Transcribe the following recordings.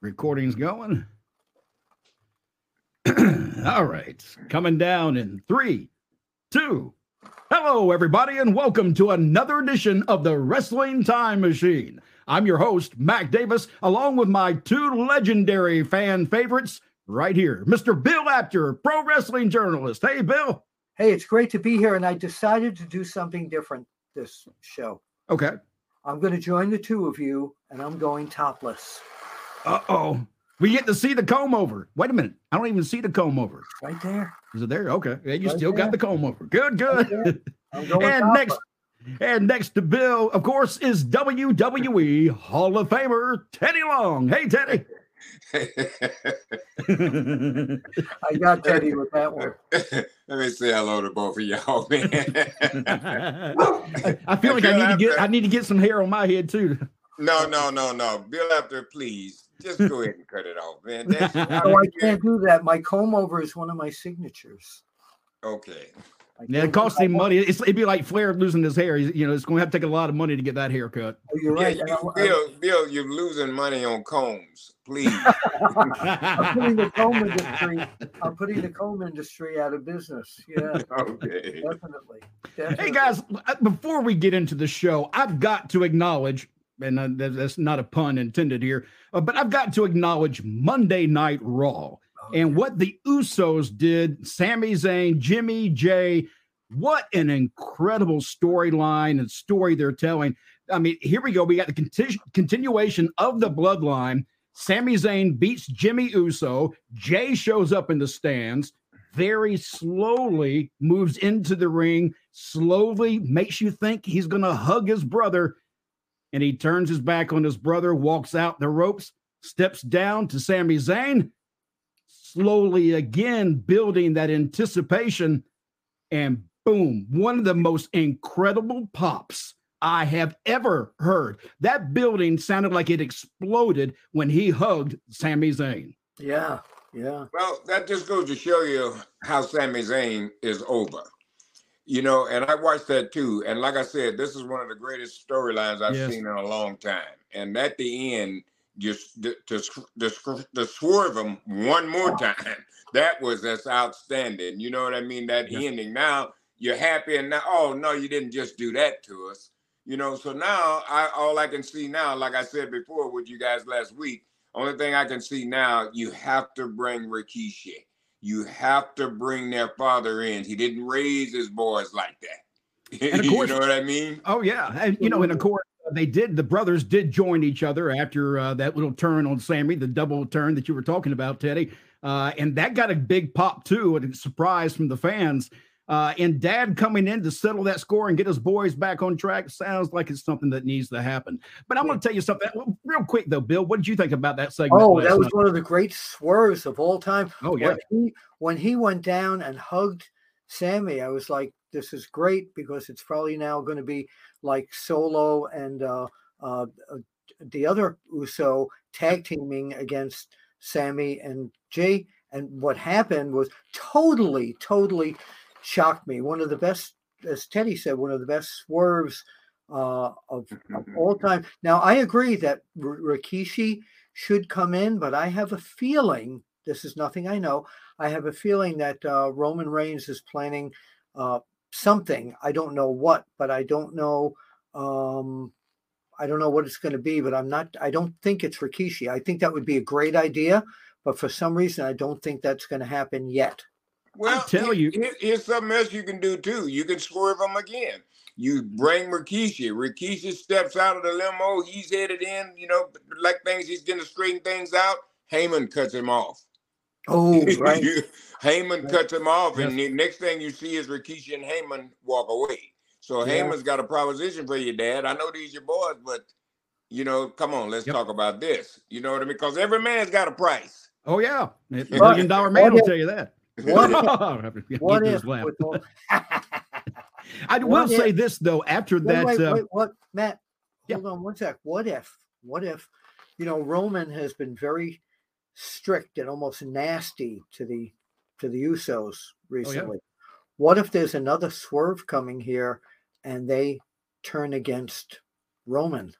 Recording's going. All right. Coming down in three, two. Hello, everybody, and welcome to another edition of the Wrestling Time Machine. I'm your host, Mac Davis, along with my two legendary fan favorites right here Mr. Bill Apter, pro wrestling journalist. Hey, Bill. Hey, it's great to be here, and I decided to do something different this show. Okay. I'm going to join the two of you, and I'm going topless. Uh oh. We get to see the comb over. Wait a minute. I don't even see the comb over. Right there. Is it there? Okay. Yeah, you Right still there. got the comb over. Good, good. Right and next and next to Bill, of course, is WWE Hall of Famer Teddy Long. Hey, Teddy. I got Teddy with that one. Let me say hello to both of y'all, man. I feel like I need to get I need to get some hair on my head too. no, no, no, no. Bill Apter, please. Just go ahead and cut it off, man. That's, No, I can't do that. My comb over is one of my signatures. okay. I Yeah, it costs him money. It's, it'd be like Flair losing his hair. He's, you know, it's going to have to take a lot of money to get that haircut. Oh, you're Yeah, right. you, I- Bill, Bill, you're losing money on combs. Please. I'm putting the comb industry. I'm putting the comb industry out of business. Yeah, okay. definitely. Hey guys, uh, before we get into the show, I've got to acknowledge, and uh, that's not a pun intended here, uh, but I've got to acknowledge Monday Night Raw and what the Usos did. Sami Zayn, Jimmy Jey. What an incredible storyline and story they're telling. I mean, here we go. We got the conti- continuation of the bloodline. Sami Zayn beats Jimmy Uso. Jey shows up in the stands, very slowly moves into the ring, slowly makes you think he's going to hug his brother. And he turns his back on his brother, walks out the ropes, steps down to Sami Zayn, slowly again building that anticipation. And boom, one of the most incredible pops I have ever heard. That building sounded like it exploded when he hugged Sami Zayn. Yeah, yeah. Well, that just goes to show you how Sami Zayn is over. You know, and I watched that too. And like I said, this is one of the greatest storylines I've Yes. seen in a long time. And at the end, just to, to, to, to swerve him one more time, that was that's outstanding. You know what I mean? That Yeah. ending. Now you're happy, and now, oh no, you didn't just do that to us. You know, so now I all I can see now, like I said before with you guys last week, only thing I can see now, you have to bring Rikishi. You have to bring their father in. He didn't raise his boys like that. And of course, you know what I mean? Oh yeah, and you know, and of course they did. The brothers did join each other after uh, that little turn on Sami, the double turn that you were talking about, Teddy, uh, and that got a big pop too, and a surprise from the fans. Uh, and Dad coming in to settle that score and get his boys back on track sounds like it's something that needs to happen. But I'm going to tell you something real quick though, Bill. What did you think about that segment? Oh, that was night? one of the great swerves of all time. oh yeah, When he, when he went down and hugged Sami, I was like, this is great because it's probably now going to be like Solo and uh, uh, the other Uso tag teaming against Sami and Jey. And what happened was totally, totally shocked me. One of the best, as Teddy said, one of the best swerves uh, of, of all time. Now, I agree that R- Rikishi should come in, but I have a feeling this is nothing I know. I have a feeling that uh, Roman Reigns is planning uh, something. I don't know what, but I don't know. Um, I don't know what it's going to be, but I'm not. I don't think it's Rikishi. I think that would be a great idea, but for some reason, I don't think that's going to happen yet. Well, I tell you- here- here's something else you can do too. You can swerve them again. You bring Rikishi. Rikishi steps out of the limo. He's headed in. You know, like things. He's going to straighten things out. Heyman cuts him off. Oh, right. Heyman Right. cuts him off, Yes. and the next thing you see is Rikishi and Heyman walk away. So Yeah. Heyman's got a proposition for you, Dad. I know these your boys, but you know, come on, let's Yep. talk about this. You know what I mean? Because every man's got a price. oh yeah, A million dollar man will tell you that. What Get What if? laugh. With all, I will what if- say this though, after wait, that, wait, uh, wait, what, Matt? yeah. Hold on one sec. What if? What if? You know, Roman has been very strict and almost nasty to the to the Usos oh, recently. What if there's another swerve coming here, and they turn against Roman?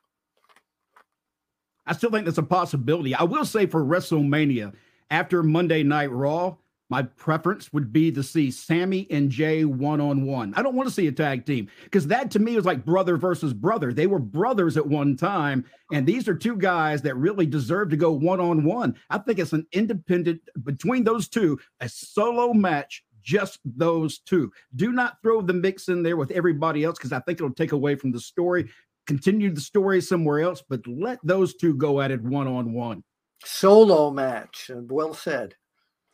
I still think that's a possibility. I will say for WrestleMania after Monday Night Raw, my preference would be to see Sami and Jey one on one. I don't want to see a tag team because that to me is like brother versus brother. They were brothers at one time, and these are two guys that really deserve to go one on one. I think it's an independent between those two, a solo match, just those two. Do not throw the mix in there with everybody else because I think it'll take away from the story. Continue the story somewhere else, but let those two go at it one on one. Solo match. Uh, well said.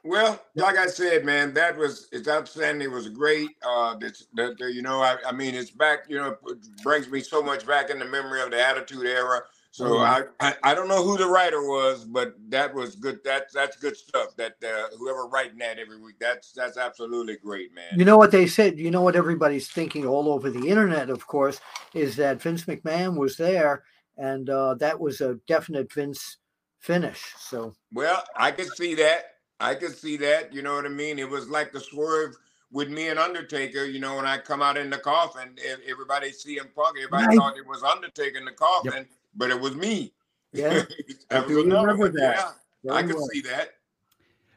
Well, like I said, man, that was it's outstanding. It was great. Uh, this, that, you know, I, I mean, it's back. You know, it brings me so much back in the memory of the Attitude Era. So mm-hmm. I, I, I don't know who the writer was, but that was good. That's that's good stuff. That uh, whoever writing that every week, that's that's absolutely great, man. You know what they said. You know what everybody's thinking all over the internet, of course, is that Vince McMahon was there, and uh, that was a definite Vince finish. So well, I can see that. I could see that. You know what I mean? It was like the swerve with me and Undertaker. You know, when I come out in the coffin, everybody see him Punk. Everybody right. thought it was Undertaker in the coffin, yep. but it was me. Yeah, I remember that. Yeah, I could see that.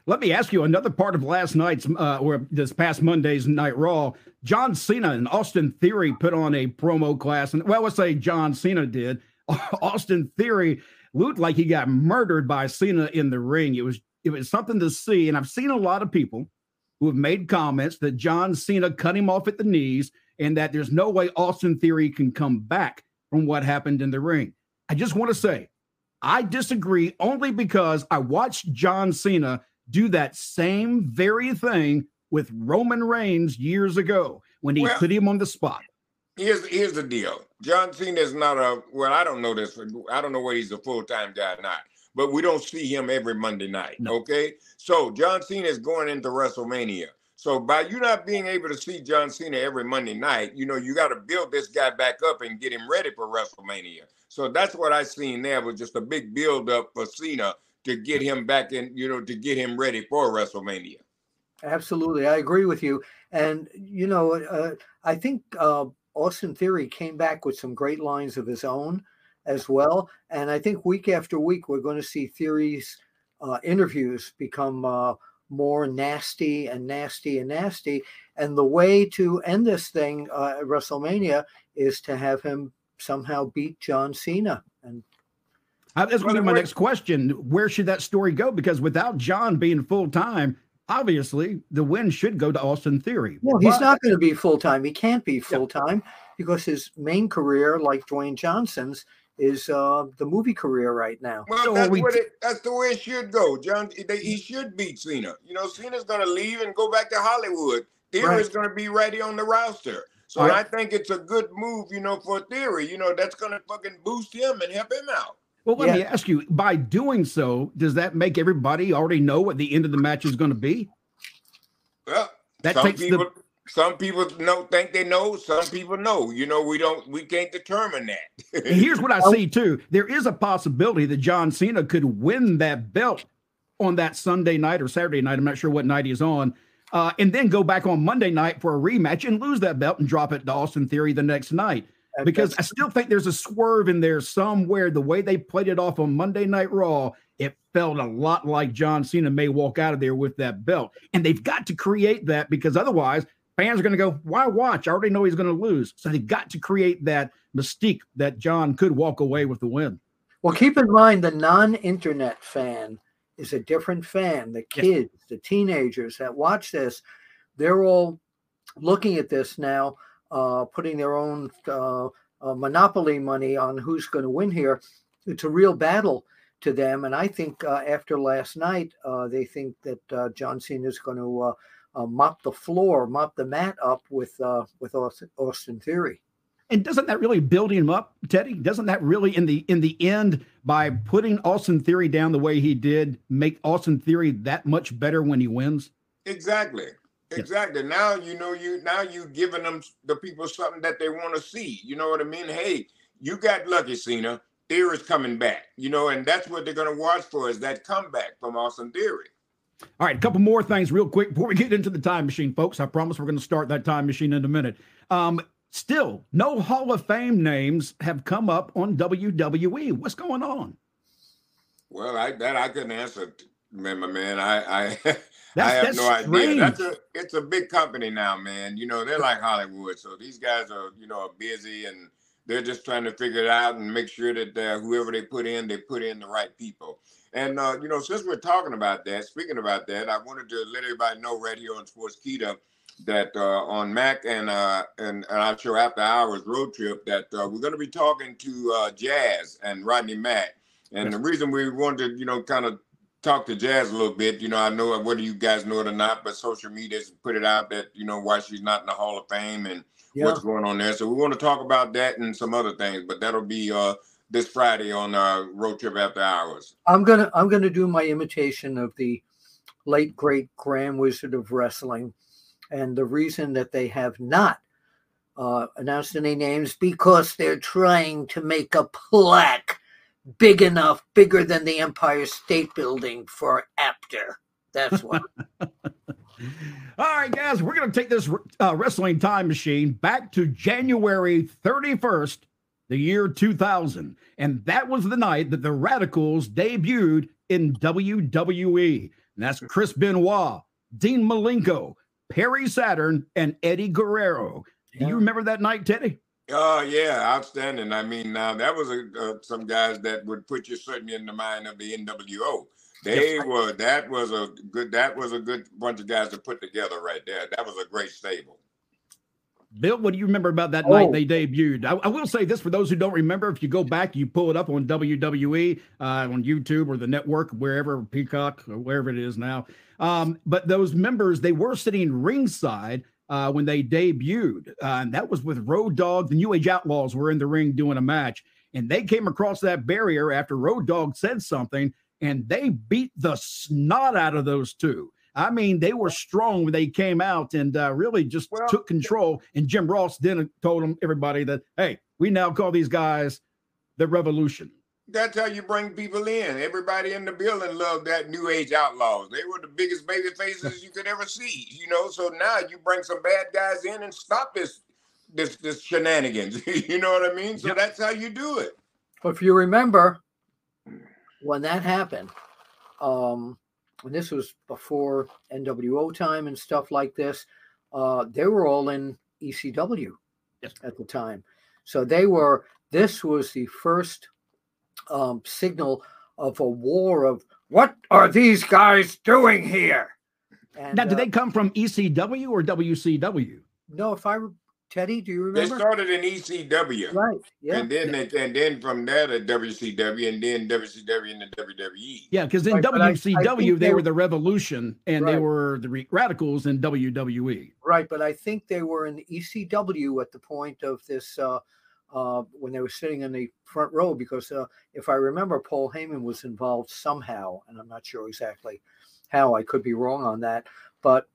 Let me ask you another part of last night's uh, or this past Monday's Night Raw. John Cena and Austin Theory put on a promo class, and well, let's say John Cena did. Austin Theory looked like he got murdered by Cena in the ring. It was it was something to see. And I've seen a lot of people who have made comments that John Cena cut him off at the knees and that there's no way Austin Theory can come back from what happened in the ring. I just want to say, I disagree only because I watched John Cena do that same very thing with Roman Reigns years ago when he well, put him on the spot. Here's here's the deal. John Cena is not a well, I don't know this. I don't know whether he's a full-time guy or not but we don't see him every Monday night. No. Okay. So John Cena is going into WrestleMania. So by you not being able to see John Cena every Monday night, you know, you got to build this guy back up and get him ready for WrestleMania. So that's what I seen there was just a big build up for Cena to get him back in, you know, to get him ready for WrestleMania. Absolutely. I agree with you. And, you know, uh, I think uh, Austin Theory came back with some great lines of his own as well. And I think week after week, we're going to see theories, uh, interviews become uh, more nasty and nasty and nasty. And the way to end this thing uh, at WrestleMania is to have him somehow beat John Cena. And uh, that's going to be my next question. Where should that story go? Because without John being full time, obviously the win should go to Austin Theory. Well, he's but, not going to be full time. He can't be full time yeah. because his main career, like Dwayne Johnson's, is uh, the movie career right now. Well, so that's, we t- it, that's the way it should go. John, they, he should beat Cena. You know, Cena's going to leave and go back to Hollywood. Theory right. is going to be ready on the roster. So right. I think it's a good move, you know, for Theory. You know, that's going to fucking boost him and help him out. Well, let yeah. me ask you: by doing so, does that make everybody already know what the end of the match is going to be? Well, that takes people, the some people know think they know some people know. You know we don't we can't determine that. Here's what i see too. There is a possibility that john cena could win that belt on that sunday night or saturday night. I'm not sure what night he's on uh, and then go back on monday night for a rematch and lose that belt and drop it to austin theory the next night. Because i still think there's a swerve in there somewhere. The way they played it off on monday night raw it felt a lot like John Cena may walk out of there with that belt. And they've got to create that because otherwise fans are going to go, why watch? I already know he's going to lose. So they got to create that mystique that John could walk away with the win. Well, keep in mind the non internet fan is a different fan. The kids, yes. the teenagers that watch this, they're all looking at this now, uh, putting their own uh, uh, monopoly money on who's going to win here. It's a real battle to them. And I think uh, after last night, uh, they think that uh, John Cena is going to uh, mop the floor, mop the mat up with uh, with Austin Theory. And doesn't that really build him up, Teddy? Doesn't that really, in the in the end, by putting Austin Theory down the way he did, make Austin Theory that much better when he wins? Exactly. Exactly. Yeah. Now you know you now you giving them the people something that they want to see. You know what I mean? Hey, you got lucky, Cena. Theory's coming back. You know, and that's what they're gonna watch for is that comeback from Austin Theory. All right, a couple more things real quick before we get into the time machine, folks. I promise we're going to start that time machine in a minute. Um, still, no Hall of Fame names have come up on WWE. What's going on? Well, I that I couldn't answer, man. Man, I I I have no strange. idea. That's a it's a big company now, man. You know, they're like Hollywood, so these guys are you know busy and they're just trying to figure it out and make sure that uh, whoever they put in, they put in the right people. And uh, you know, since we're talking about that, speaking about that, I wanted to let everybody know right here on Sportskeeda that uh, on Mac and uh, and, and our show After Hours Road Trip that uh, we're going to be talking to uh, Jazz and Rodney Mack. And the reason we wanted to, you know, kind of talk to Jazz a little bit, you know, I know whether you guys know it or not, but social media has put it out that you know why she's not in the Hall of Fame and yeah. what's going on there. So we want to talk about that and some other things, but that'll be uh, this Friday on uh, Road Trip After Hours. I'm gonna I'm gonna do my imitation of the late great Grand Wizard of Wrestling, and the reason that they have not uh, announced any names because they're trying to make a plaque big enough, bigger than the Empire State Building for Apter. That's what. All right, guys, we're going to take this uh, wrestling time machine back to January 31st, the year 2000. And that was the night that the Radicalz debuted in WWE. And that's Chris Benoit, Dean Malenko, Perry Saturn, and Eddie Guerrero. Do you remember that night, Teddy? Oh yeah, outstanding. I mean, now that was a, uh, some guys that would put you certainly in the mind of the NWO. They yes. were that was a good that was a good bunch of guys to put together right there. That was a great stable. Bill, what do you remember about that oh. night they debuted? I, I, will say this for those who don't remember, if you go back, you pull it up on WWE, uh, on YouTube or the network, wherever, Peacock, or wherever it is now. Um, but those members, they were sitting ringside uh, when they debuted. Uh, and that was with Road Dogg. The New Age Outlaws were in the ring doing a match. And they came across that barrier after Road Dogg said something, and they beat the snot out of those two. I mean, they were strong when they came out and uh, really just well, took control. And Jim Ross then told them everybody that, hey, we now call these guys the Revolution. That's how you bring people in. Everybody in the building loved that New Age Outlaws. They were the biggest baby faces you could ever see. You know, so now you bring some bad guys in and stop this this this shenanigans. you know what I mean? So yep. that's how you do it. If you remember when that happened, um, and this was before NWO time and stuff like this, uh, they were all in ECW yes. at the time. So they were, this was the first um, signal of a war of what are these guys doing here? And, now, did uh, they come from ECW or WCW? No, if I Teddy, do you remember? They started in ECW, right? Yeah, and then they, and then from there to WCW, and then WCW and the WWE. Yeah, because in right, WCW I, I they, they, were the Revolution, and right. they were the Radicalz in WWE. Right, but I think they were in ECW at the point of this uh, uh, when they were sitting in the front row, because uh, if I remember, Paul Heyman was involved somehow, and I'm not sure exactly how. I could be wrong on that, but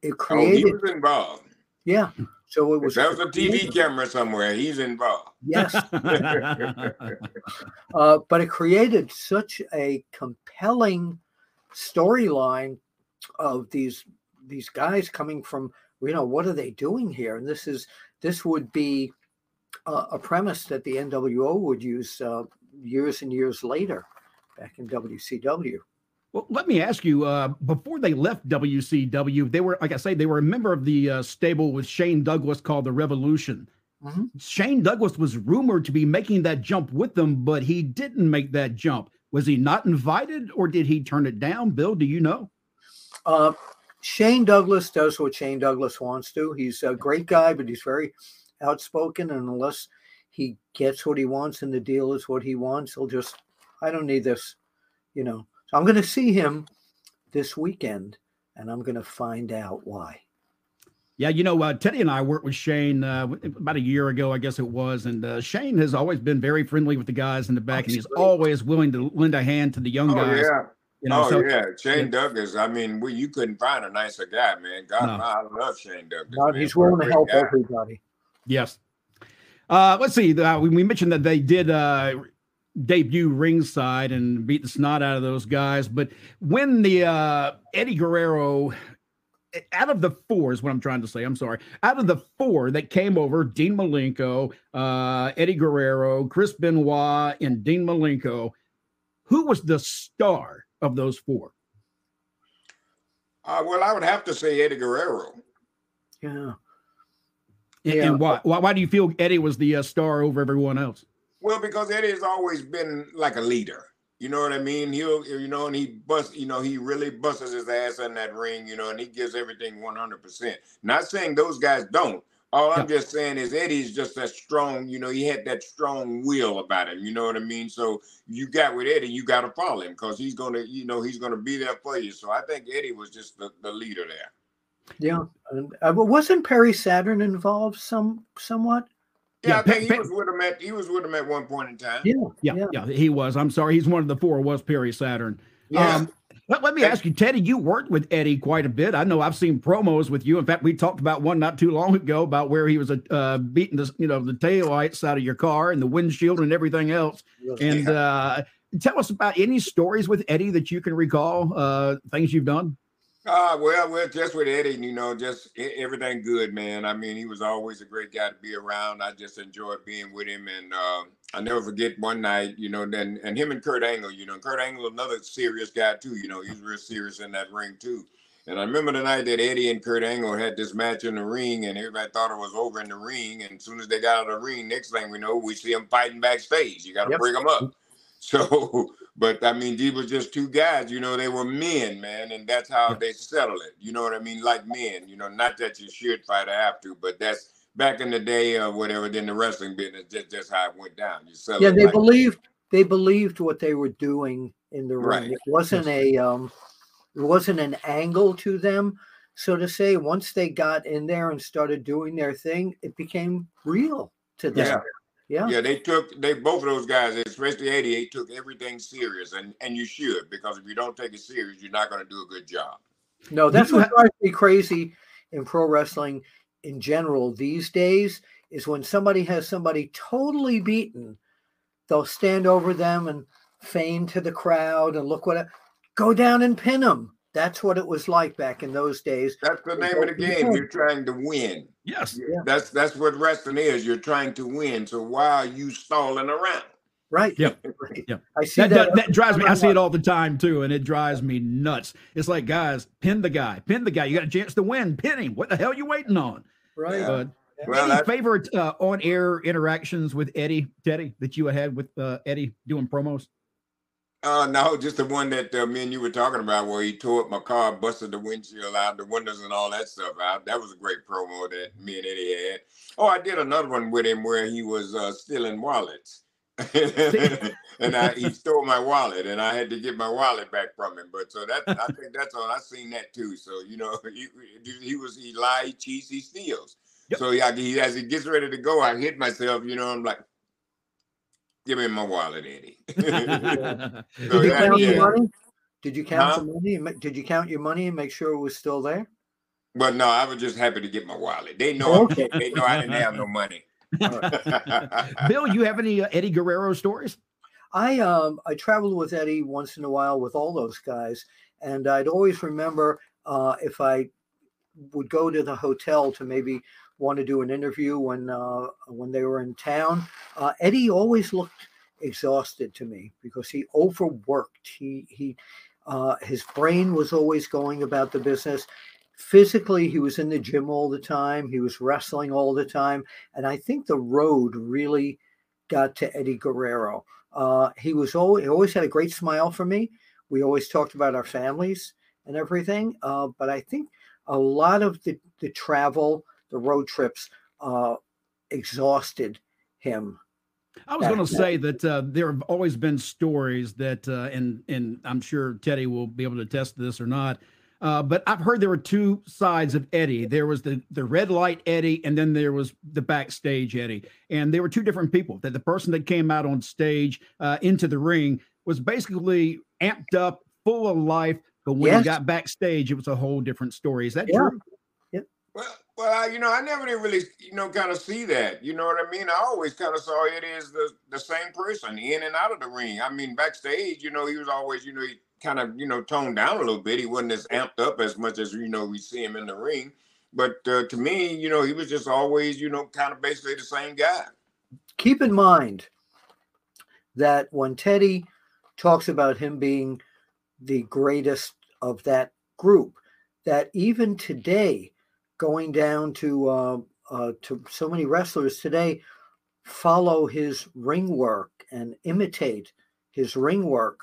it created. Oh, he was involved. Yeah. So it was. That was a TV camera somewhere. He's involved. Yes. uh, but it created such a compelling storyline of these these guys coming from you know what are they doing here and this is this would be uh, a premise that the nwo would use uh, years and years later back in wcw well, let me ask you. Uh, before they left WCW, they were, like I say, they were a member of the uh, stable with Shane Douglas called the Revolution. Mm-hmm. Shane Douglas was rumored to be making that jump with them, but he didn't make that jump. Was he not invited, or did he turn it down? Bill, do you know? Uh, Shane Douglas does what Shane Douglas wants to. He's a great guy, but he's very outspoken, and unless he gets what he wants and the deal is what he wants, he'll just, I don't need this, you know. So I'm going to see him this weekend and I'm going to find out why. Yeah, you know, uh, Teddy and I worked with Shane uh, about a year ago, I guess it was, and uh, Shane has always been very friendly with the guys in the back, oh, and he's great. always willing to lend a hand to the young oh, guys. Yeah. You know, oh so, yeah, Shane yeah. Douglas. I mean, we, you couldn't find a nicer guy, man. God, no. I love Shane Douglas. God, he's willing to help guy. everybody. Yes. Uh, let's see. Uh, we mentioned that they did uh, debut ringside and beat the snot out of those guys. But when the uh, Eddie Guerrero, out of the four is what I'm trying to say. I'm sorry. Out of the four that came over, Dean Malenko, uh, Eddie Guerrero, Chris Benoit, and Dean Malenko, who was the star of those four? Uh, well, I would have to say Eddie Guerrero. Yeah. And, Yeah. and why, why? Why do you feel Eddie was the uh, star over everyone else? Well, because Eddie has always been like a leader. You know what I mean? He'll, you know, and he bust, you know, he really busts his ass in that ring, you know, and he gives everything 100%. Not saying those guys don't. All I'm just saying is Eddie's just that strong, you know, he had that strong will about him. You know what I mean? So you got with Eddie, you got to follow him because he's going to, you know, he's going to be there for you. So I think Eddie was just the, the leader there. Yeah. And, uh, wasn't Perry Saturn involved some somewhat? Yeah, Yeah, I think Pe- he was with him at he was with him at one point in time. Yeah. Yeah, Yeah. yeah, he was. I'm sorry, he's one of the four. Was Perry Saturn? Yeah. Um, let, let me ask you, Teddy. You worked with Eddie quite a bit. I know I've seen promos with you. In fact, we talked about one not too long ago about where he was uh, beating the you know the tail lights out of your car and the windshield and everything else. And uh, tell us about any stories with Eddie that you can recall. Uh, things you've done. Uh, well, well, just with Eddie, you know, just everything good, man. I mean, he was always a great guy to be around. I just enjoyed being with him, and uh, I never forget one night, you know, then and him and Kurt Angle, you know, Kurt Angle, another serious guy too. You know, he was real serious in that ring too. And I remember the night that Eddie and Kurt Angle had this match in the ring, and everybody thought it was over in the ring. And as soon as they got out of the ring, next thing we know, we see them fighting backstage. You got to Yep. bring them up. So, but I mean, these were just two guys, you know, they were men, man, and that's how they settle it. You know what I mean? Like men, you know, not that you should fight or have to, but that's back in the day or whatever, then the wrestling business, just, just how it went down. You settle Yeah, they like- believed they believed what they were doing in the ring. Right. It wasn't a um it wasn't an angle to them, so to say. Once they got in there and started doing their thing, it became real to them. Yeah. Yeah. Yeah, they took they both of those guys, especially 88, took everything serious, and and you should because if you don't take it serious, you're not going to do a good job. No, that's what ha- drives me crazy in pro wrestling in general these days is when somebody has somebody totally beaten, they'll stand over them and feign to the crowd and look what I, go down and pin them. That's what it was like back in those days. That's the name of the game. You're trying to win. Yes. Yeah. That's that's what wrestling is. You're trying to win. So why are you stalling around? Right. Yeah. Right. Yeah. I see That, that. that, that drives me. I see it all the time too, and it drives me nuts. It's like, guys, pin the guy, pin the guy. You got a chance to win. Pin him. What the hell are you waiting on? Right. Yeah. But Well, any that- favorite uh, on-air interactions with Eddie, Teddy, that you had with uh, Eddie doing promos? Uh, no, just the one that uh, me and you were talking about, where he tore up my car, busted the windshield out, the windows, and all that stuff out. That was a great promo that me and Eddie had. Oh, I did another one with him where he was uh, stealing wallets, and I, he stole my wallet, and I had to get my wallet back from him. But so that I think that's all. I seen that too. So you know, he, he was he lie, he cheats, he steals. Yep. So yeah, he, as he gets ready to go, I hit myself. You know, I'm like, give me my wallet, Eddie. Did So you that- count yeah. your money? Did you count Huh? the money? and Did you count your money and make sure it was still there? But no, I was just happy to get my wallet. They know, Okay. they know I didn't have no money. Bill, you have any uh, Eddie Guerrero stories? I um I traveled with Eddie once in a while with all those guys, and I'd always remember uh, if I would go to the hotel to maybe want to do an interview when uh, when they were in town. Uh, Eddie always looked exhausted to me because he overworked. He he uh, his brain was always going about the business. Physically, he was in the gym all the time. He was wrestling all the time, and I think the road really got to Eddie Guerrero. Uh, he was always, he always had a great smile for me. We always talked about our families and everything. Uh, but I think a lot of the, the travel, the road trips, uh, exhausted him. I was going to say that uh, there have always been stories that, uh, and and I'm sure Teddy will be able to test this or not. Uh, but I've heard there were two sides of Eddie. There was the the red light Eddie, and then there was the backstage Eddie, and they were two different people. That the person that came out on stage uh, into the ring was basically amped up, full of life, but when Yes. he got backstage, it was a whole different story. Is that Yeah. true? Well, well, I, you know, I never did really, you know, kind of see that. You know what I mean? I always kind of saw it as the the same person in and out of the ring. I mean, backstage, you know, he was always, you know, he kind of, you know, toned down a little bit. He wasn't as amped up as much as you know we see him in the ring. But uh, to me, you know, he was just always, you know, kind of basically the same guy. Keep in mind that when Teddy talks about him being the greatest of that group. That even today, going down to uh, uh, to so many wrestlers today, follow his ring work and imitate his ring work.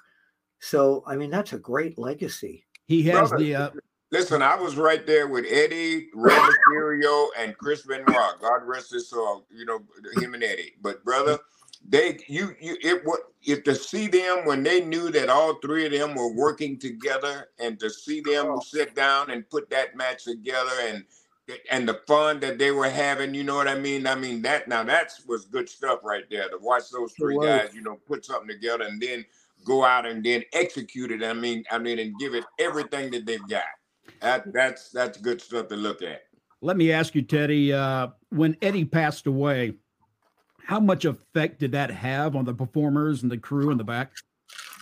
So, I mean, that's a great legacy. He has Brother, the. Uh... Listen, I was right there with Eddie, Rey Mysterio, and Chris Benoit. God rest his soul. You know him and Eddie. But brother, they you you it what if to see them when they knew that all three of them were working together, and to see them oh. sit down and put that match together, and and the fun that they were having, you know what I mean? I mean that now that's was good stuff right there to watch those three guys, you know, put something together and then go out and then execute it. I mean, I mean, and give it everything that they've got. That that's that's good stuff to look at. Let me ask you, Teddy, uh, when Eddie passed away, how much effect did that have on the performers and the crew in the back?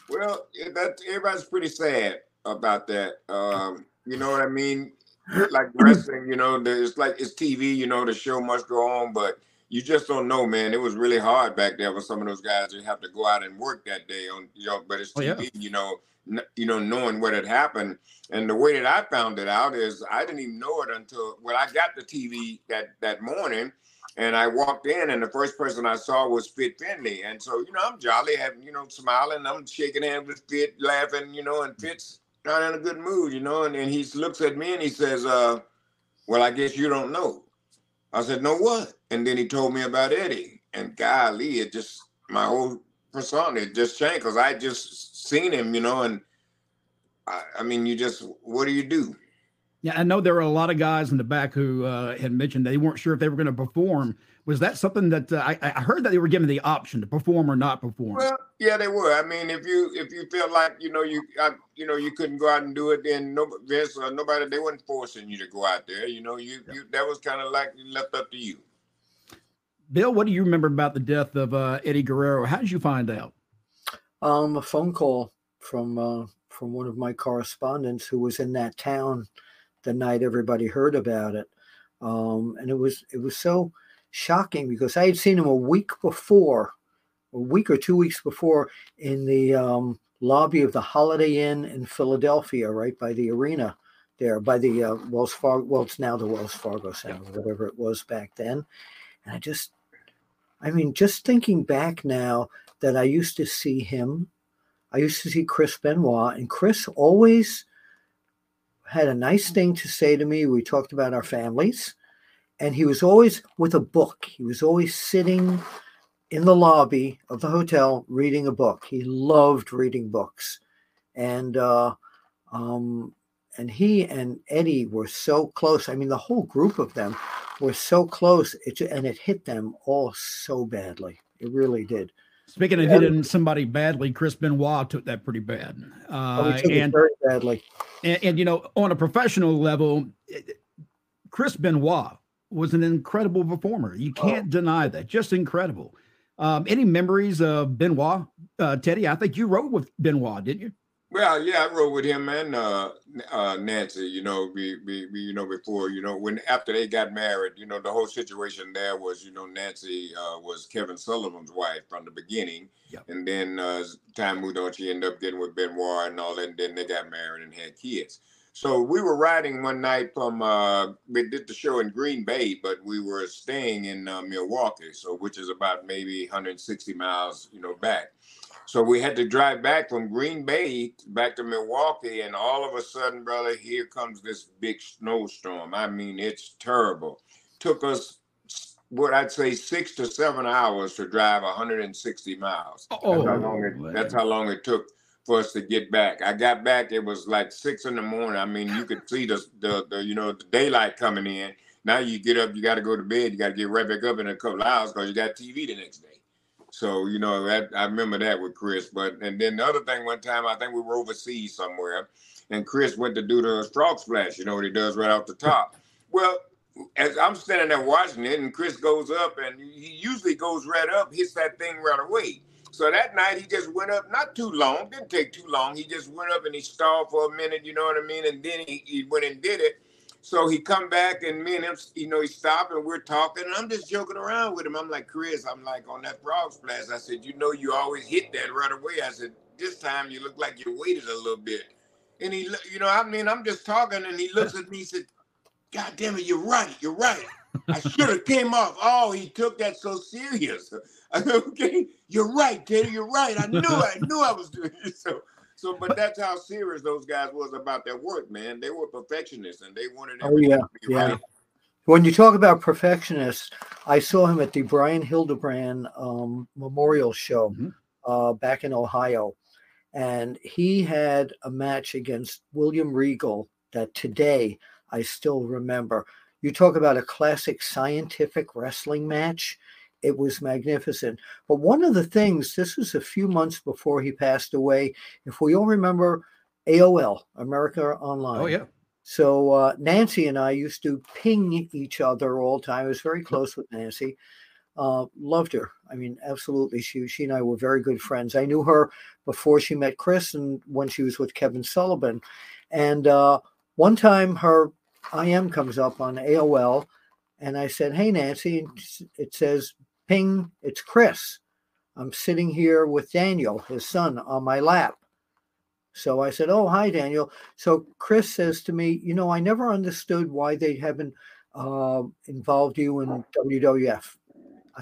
Well, that everybody's pretty sad about that. Um, you know what I mean? Like wrestling, you know, it's like it's TV, you know, the show must go on, but you just don't know, man. It was really hard back there for some of those guys to have to go out and work that day on, you know, but it's TV, oh, yeah. you know, n- you know, knowing what had happened. And the way that I found it out is I didn't even know it until well, I got the TV that that morning and I walked in and the first person I saw was Fit Finlay. And so, you know, I'm jolly, having, you know, smiling, I'm shaking hands with Fit, laughing, you know, and Fit's not in a good mood, you know. And, and he looks at me and he says, uh, Well, I guess you don't know. I said, No, what? And then he told me about Eddie. And golly, it just, my whole persona it just changed because I just seen him, you know. And I, I, mean, you just, what do you do? Yeah, I know there were a lot of guys in the back who uh, had mentioned they weren't sure if they were going to perform was that something that uh, I, I heard that they were given the option to perform or not perform? Well, yeah, they were. I mean, if you if you felt like you know you I, you know you couldn't go out and do it, then no Vince or nobody they weren't forcing you to go out there. You know, you, yeah. you that was kind of like left up to you. Bill, what do you remember about the death of uh, Eddie Guerrero? How did you find out? Um, a phone call from uh, from one of my correspondents who was in that town the night everybody heard about it, um, and it was it was so shocking because I had seen him a week before, a week or two weeks before, in the um, lobby of the Holiday Inn in Philadelphia, right by the arena there, by the uh, Wells Fargo. Well, it's now the Wells Fargo Center, whatever it was back then. And I just, I mean, just thinking back now that I used to see him, I used to see Chris Benoit, and Chris always had a nice thing to say to me. We talked about our families and he was always with a book. He was always sitting in the lobby of the hotel reading a book. He loved reading books, and uh, um, and he and Eddie were so close. I mean, the whole group of them were so close, it, and it hit them all so badly. It really did. Speaking of hitting somebody badly, Chris Benoit took that pretty bad, uh, oh, and very badly. And, and you know, on a professional level, Chris Benoit was an incredible performer. You can't oh. deny that. Just incredible. Um, any memories of Benoit, uh, Teddy? I think you wrote with Benoit, didn't you? Well, yeah, I rode with him and uh, uh, Nancy. You know, we, we, we, you know, before you know, when after they got married, you know, the whole situation there was, you know, Nancy uh, was Kevin Sullivan's wife from the beginning, yep. and then uh, time moved on, she ended up getting with Benoit and all, that, and then they got married and had kids. So we were riding one night from uh, we did the show in Green Bay, but we were staying in uh, Milwaukee, so which is about maybe 160 miles, you know, back. So we had to drive back from Green Bay back to Milwaukee, and all of a sudden, brother, here comes this big snowstorm. I mean, it's terrible. Took us what I'd say six to seven hours to drive 160 miles. Oh, that's how long it, that's how long it took for us to get back. I got back. It was like six in the morning. I mean, you could see the the, the you know the daylight coming in. Now you get up, you got to go to bed. You got to get right back up in a couple hours because you got TV the next day. So you know that I remember that with Chris. But and then the other thing, one time I think we were overseas somewhere, and Chris went to do the frog splash. You know what he does right off the top. Well, as I'm standing there watching it, and Chris goes up, and he usually goes right up, hits that thing right away. So that night he just went up, not too long, didn't take too long. He just went up and he stalled for a minute, you know what I mean? And then he, he went and did it. So he come back and me and him, you know, he stopped and we're talking. And I'm just joking around with him. I'm like, Chris, I'm like on that frog splash. I said, you know, you always hit that right away. I said, this time you look like you waited a little bit. And he, you know, I mean, I'm just talking, and he looks at me, and said, "God damn it, you're right, you're right. I should have came off." Oh, he took that so serious. okay, you're right, Teddy, you're right. I knew, I knew I was doing it. So, so, but that's how serious those guys was about their work, man. They were perfectionists, and they wanted oh, yeah, yeah. Right. When you talk about perfectionists, I saw him at the Brian Hildebrand um, Memorial Show mm-hmm. uh, back in Ohio, and he had a match against William Regal that today I still remember. You talk about a classic scientific wrestling match. It was magnificent. But one of the things, this was a few months before he passed away. If we all remember AOL, America Online. Oh, yeah. So uh, Nancy and I used to ping each other all the time. I was very close with Nancy. Uh, loved her. I mean, absolutely. She she and I were very good friends. I knew her before she met Chris, and when she was with Kevin Sullivan. And uh, one time, her IM comes up on AOL, and I said, "Hey, Nancy," it says, "Ping, it's Chris." I'm sitting here with Daniel, his son, on my lap. So I said, Oh, hi, Daniel. So Chris says to me, You know, I never understood why they haven't uh, involved you in WWF.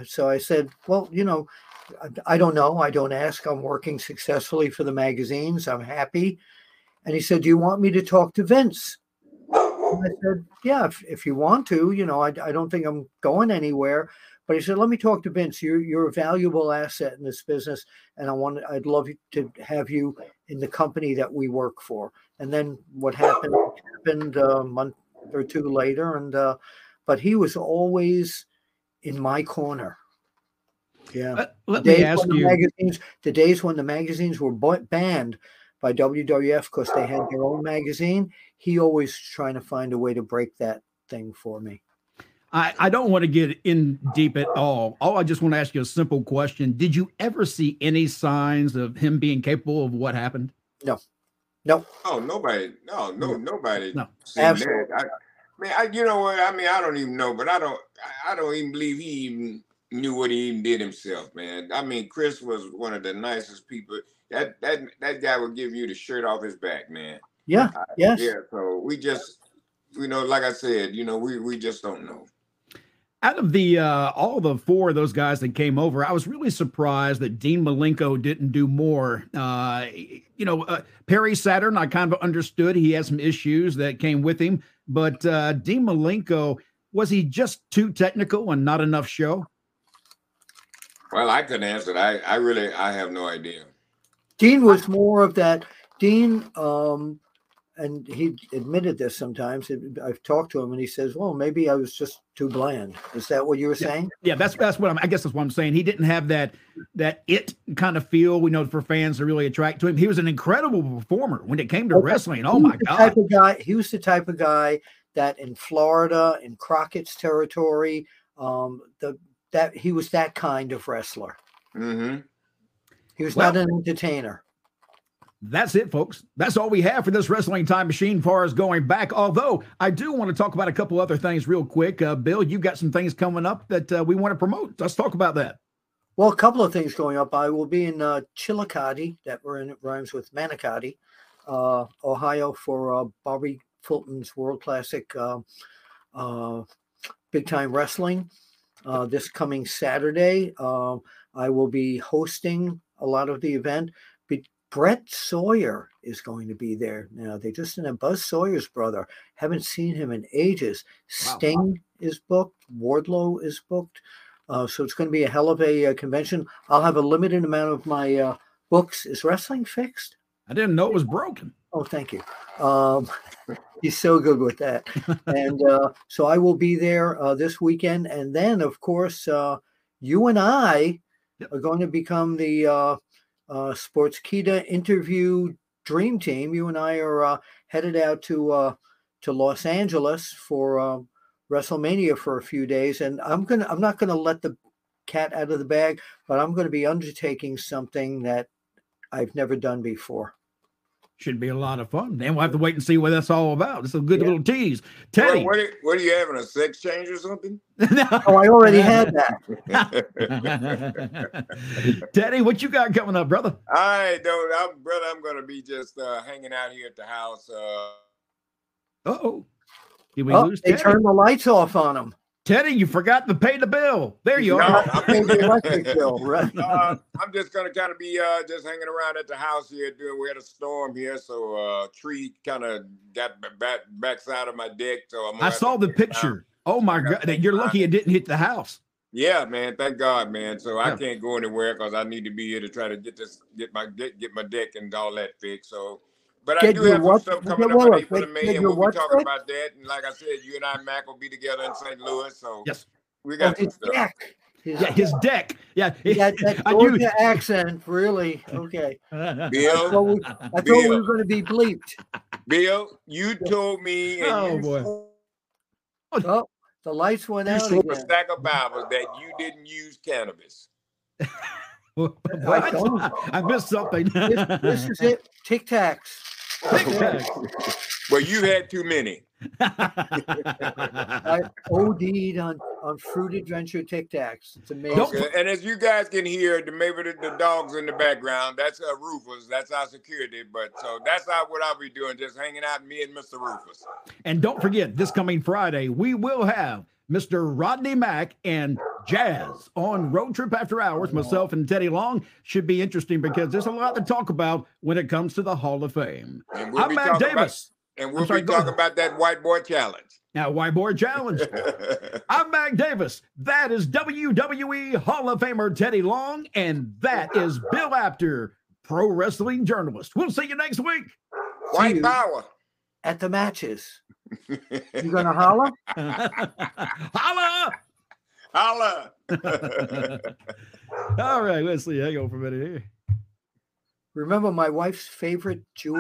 So I said, Well, you know, I, I don't know. I don't ask. I'm working successfully for the magazines. I'm happy. And he said, Do you want me to talk to Vince? And I said, Yeah, if, if you want to, you know, I, I don't think I'm going anywhere. But he said, "Let me talk to Vince. You're you're a valuable asset in this business, and I want I'd love to have you in the company that we work for." And then what happened happened a month or two later, and uh, but he was always in my corner. Yeah. Let, let me ask you. Magazines, the days when the magazines were banned by WWF because they had their own magazine, he always trying to find a way to break that thing for me. I, I don't want to get in deep at all. All I just want to ask you a simple question. Did you ever see any signs of him being capable of what happened? No. No. Oh, nobody. No, no, nobody. No. Absolutely. That. I, I mean, I, you know what? I mean, I don't even know, but I don't. I don't even believe he even knew what he even did himself, man. I mean, Chris was one of the nicest people. That that that guy will give you the shirt off his back, man. Yeah. Uh, yes. Yeah. So we just, you know, like I said, you know, we we just don't know out of the uh, all the four of those guys that came over, I was really surprised that Dean Malenko didn't do more. Uh, you know, uh, Perry Saturn, I kind of understood he had some issues that came with him, but uh, Dean Malenko was he just too technical and not enough show? Well, I couldn't answer that. I, I really, I have no idea. Dean was more of that. Dean um, and he admitted this sometimes. I've talked to him, and he says, "Well, maybe I was just too bland." Is that what you were saying? Yeah, that's that's what I'm. I guess that's what I'm saying. He didn't have that that it kind of feel. We know for fans to really attract to him. He was an incredible performer when it came to okay. wrestling. Oh my god! Type of guy. He was the type of guy that in Florida, in Crockett's territory, um, the that he was that kind of wrestler. Mm-hmm. He was well, not an entertainer that's it, folks. That's all we have for this wrestling time machine far as going back. Although I do want to talk about a couple other things real quick. Uh, Bill, you've got some things coming up that uh, we want to promote. Let's talk about that. Well, a couple of things going up. I will be in uh, Chillicothe, that we're in, it rhymes with Manicotti, uh, Ohio, for uh, Bobby Fulton's World Classic uh, uh, Big Time Wrestling uh, this coming Saturday. I will be hosting a lot of the event. Brett Sawyer is going to be there now. They just in a Buzz Sawyer's brother. Haven't seen him in ages. Wow. Sting is booked. Wardlow is booked. Uh, so it's going to be a hell of a uh, convention. I'll have a limited amount of my uh, books. Is wrestling fixed? I didn't know it was broken. Oh, thank you. Um, he's so good with that. and uh, so I will be there uh, this weekend. And then, of course, uh, you and I yep. are going to become the uh, Sportskeeda interview dream team. You and I are uh, headed out to uh, to Los Angeles for uh, WrestleMania for a few days, and I'm gonna I'm not gonna let the cat out of the bag, but I'm going to be undertaking something that I've never done before. Should be a lot of fun. Then we'll have to wait and see what that's all about. It's a good Yeah. little tease. Teddy. what, are- what are you having? A sex change or something? Oh, I already had that. Teddy, what you got coming up, brother? All right, though, I'm, brother. I'm gonna be just uh, hanging out here at the house. Uh, Uh-oh. Did we Oh, lose they Teddy? turned the lights off on him. Teddy, you forgot to pay the bill. There you No, are. I'm Paid the electric bill, right? uh, I'm just gonna kind of be uh, just hanging around at the house here. Doing we had a storm here, so uh, tree kind of got back backside of my deck. So I'm. I saw the take it out. picture. Oh my god. take You're lucky it didn't hit the house. Yeah, man. Thank God, man. So I can't go anywhere because I need to be here to try to get this, get my get, get my deck and all that fixed. So, but I Get do your have some stuff coming up what? in April and May, get and we'll be talking fixed? about that. And like I said, you and I, Mac, will be together in St. Louis. So Yes. we Oh, got some his stuff. deck. His, Yeah, his deck. Yeah. he had that I knew- Georgia accent, really. Okay. I Bill, thought we, I thought we were going to be bleeped. Bill, you told me, Oh, you boy. swore Oh, the lights went you out swore a stack of Bibles that you didn't use cannabis. What? I. I missed something. This, this is it. Tic Tacs. Tic Well, you had too many. I OD'd on, on Fruit Adventure Tic Tacs. It's amazing. Okay, And as you guys can hear, the, maybe the, the dogs in the background, that's uh, Rufus. That's our security. But so that's not what I'll be doing, just hanging out, me and Mr. Rufus. and don't forget, this coming Friday, we will have Mr. Rodney Mack and Jazz on Road Trip After Hours. Myself and Teddy Long should be interesting because there's a lot to talk about when it comes to the Hall of Fame. And we'll I'm be Mac Davis. about, and we'll sorry, be talking about that white boy challenge. Now, Whiteboard Challenge. I'm Mac Davis. That is WWE Hall of Famer Teddy Long, and that is Bill Apter, pro wrestling journalist. We'll see you next week. white you. power. At the matches. You going to holler? Holla! Holla. All right, let's see. Hang on for a minute here. Remember my wife's favorite Jewish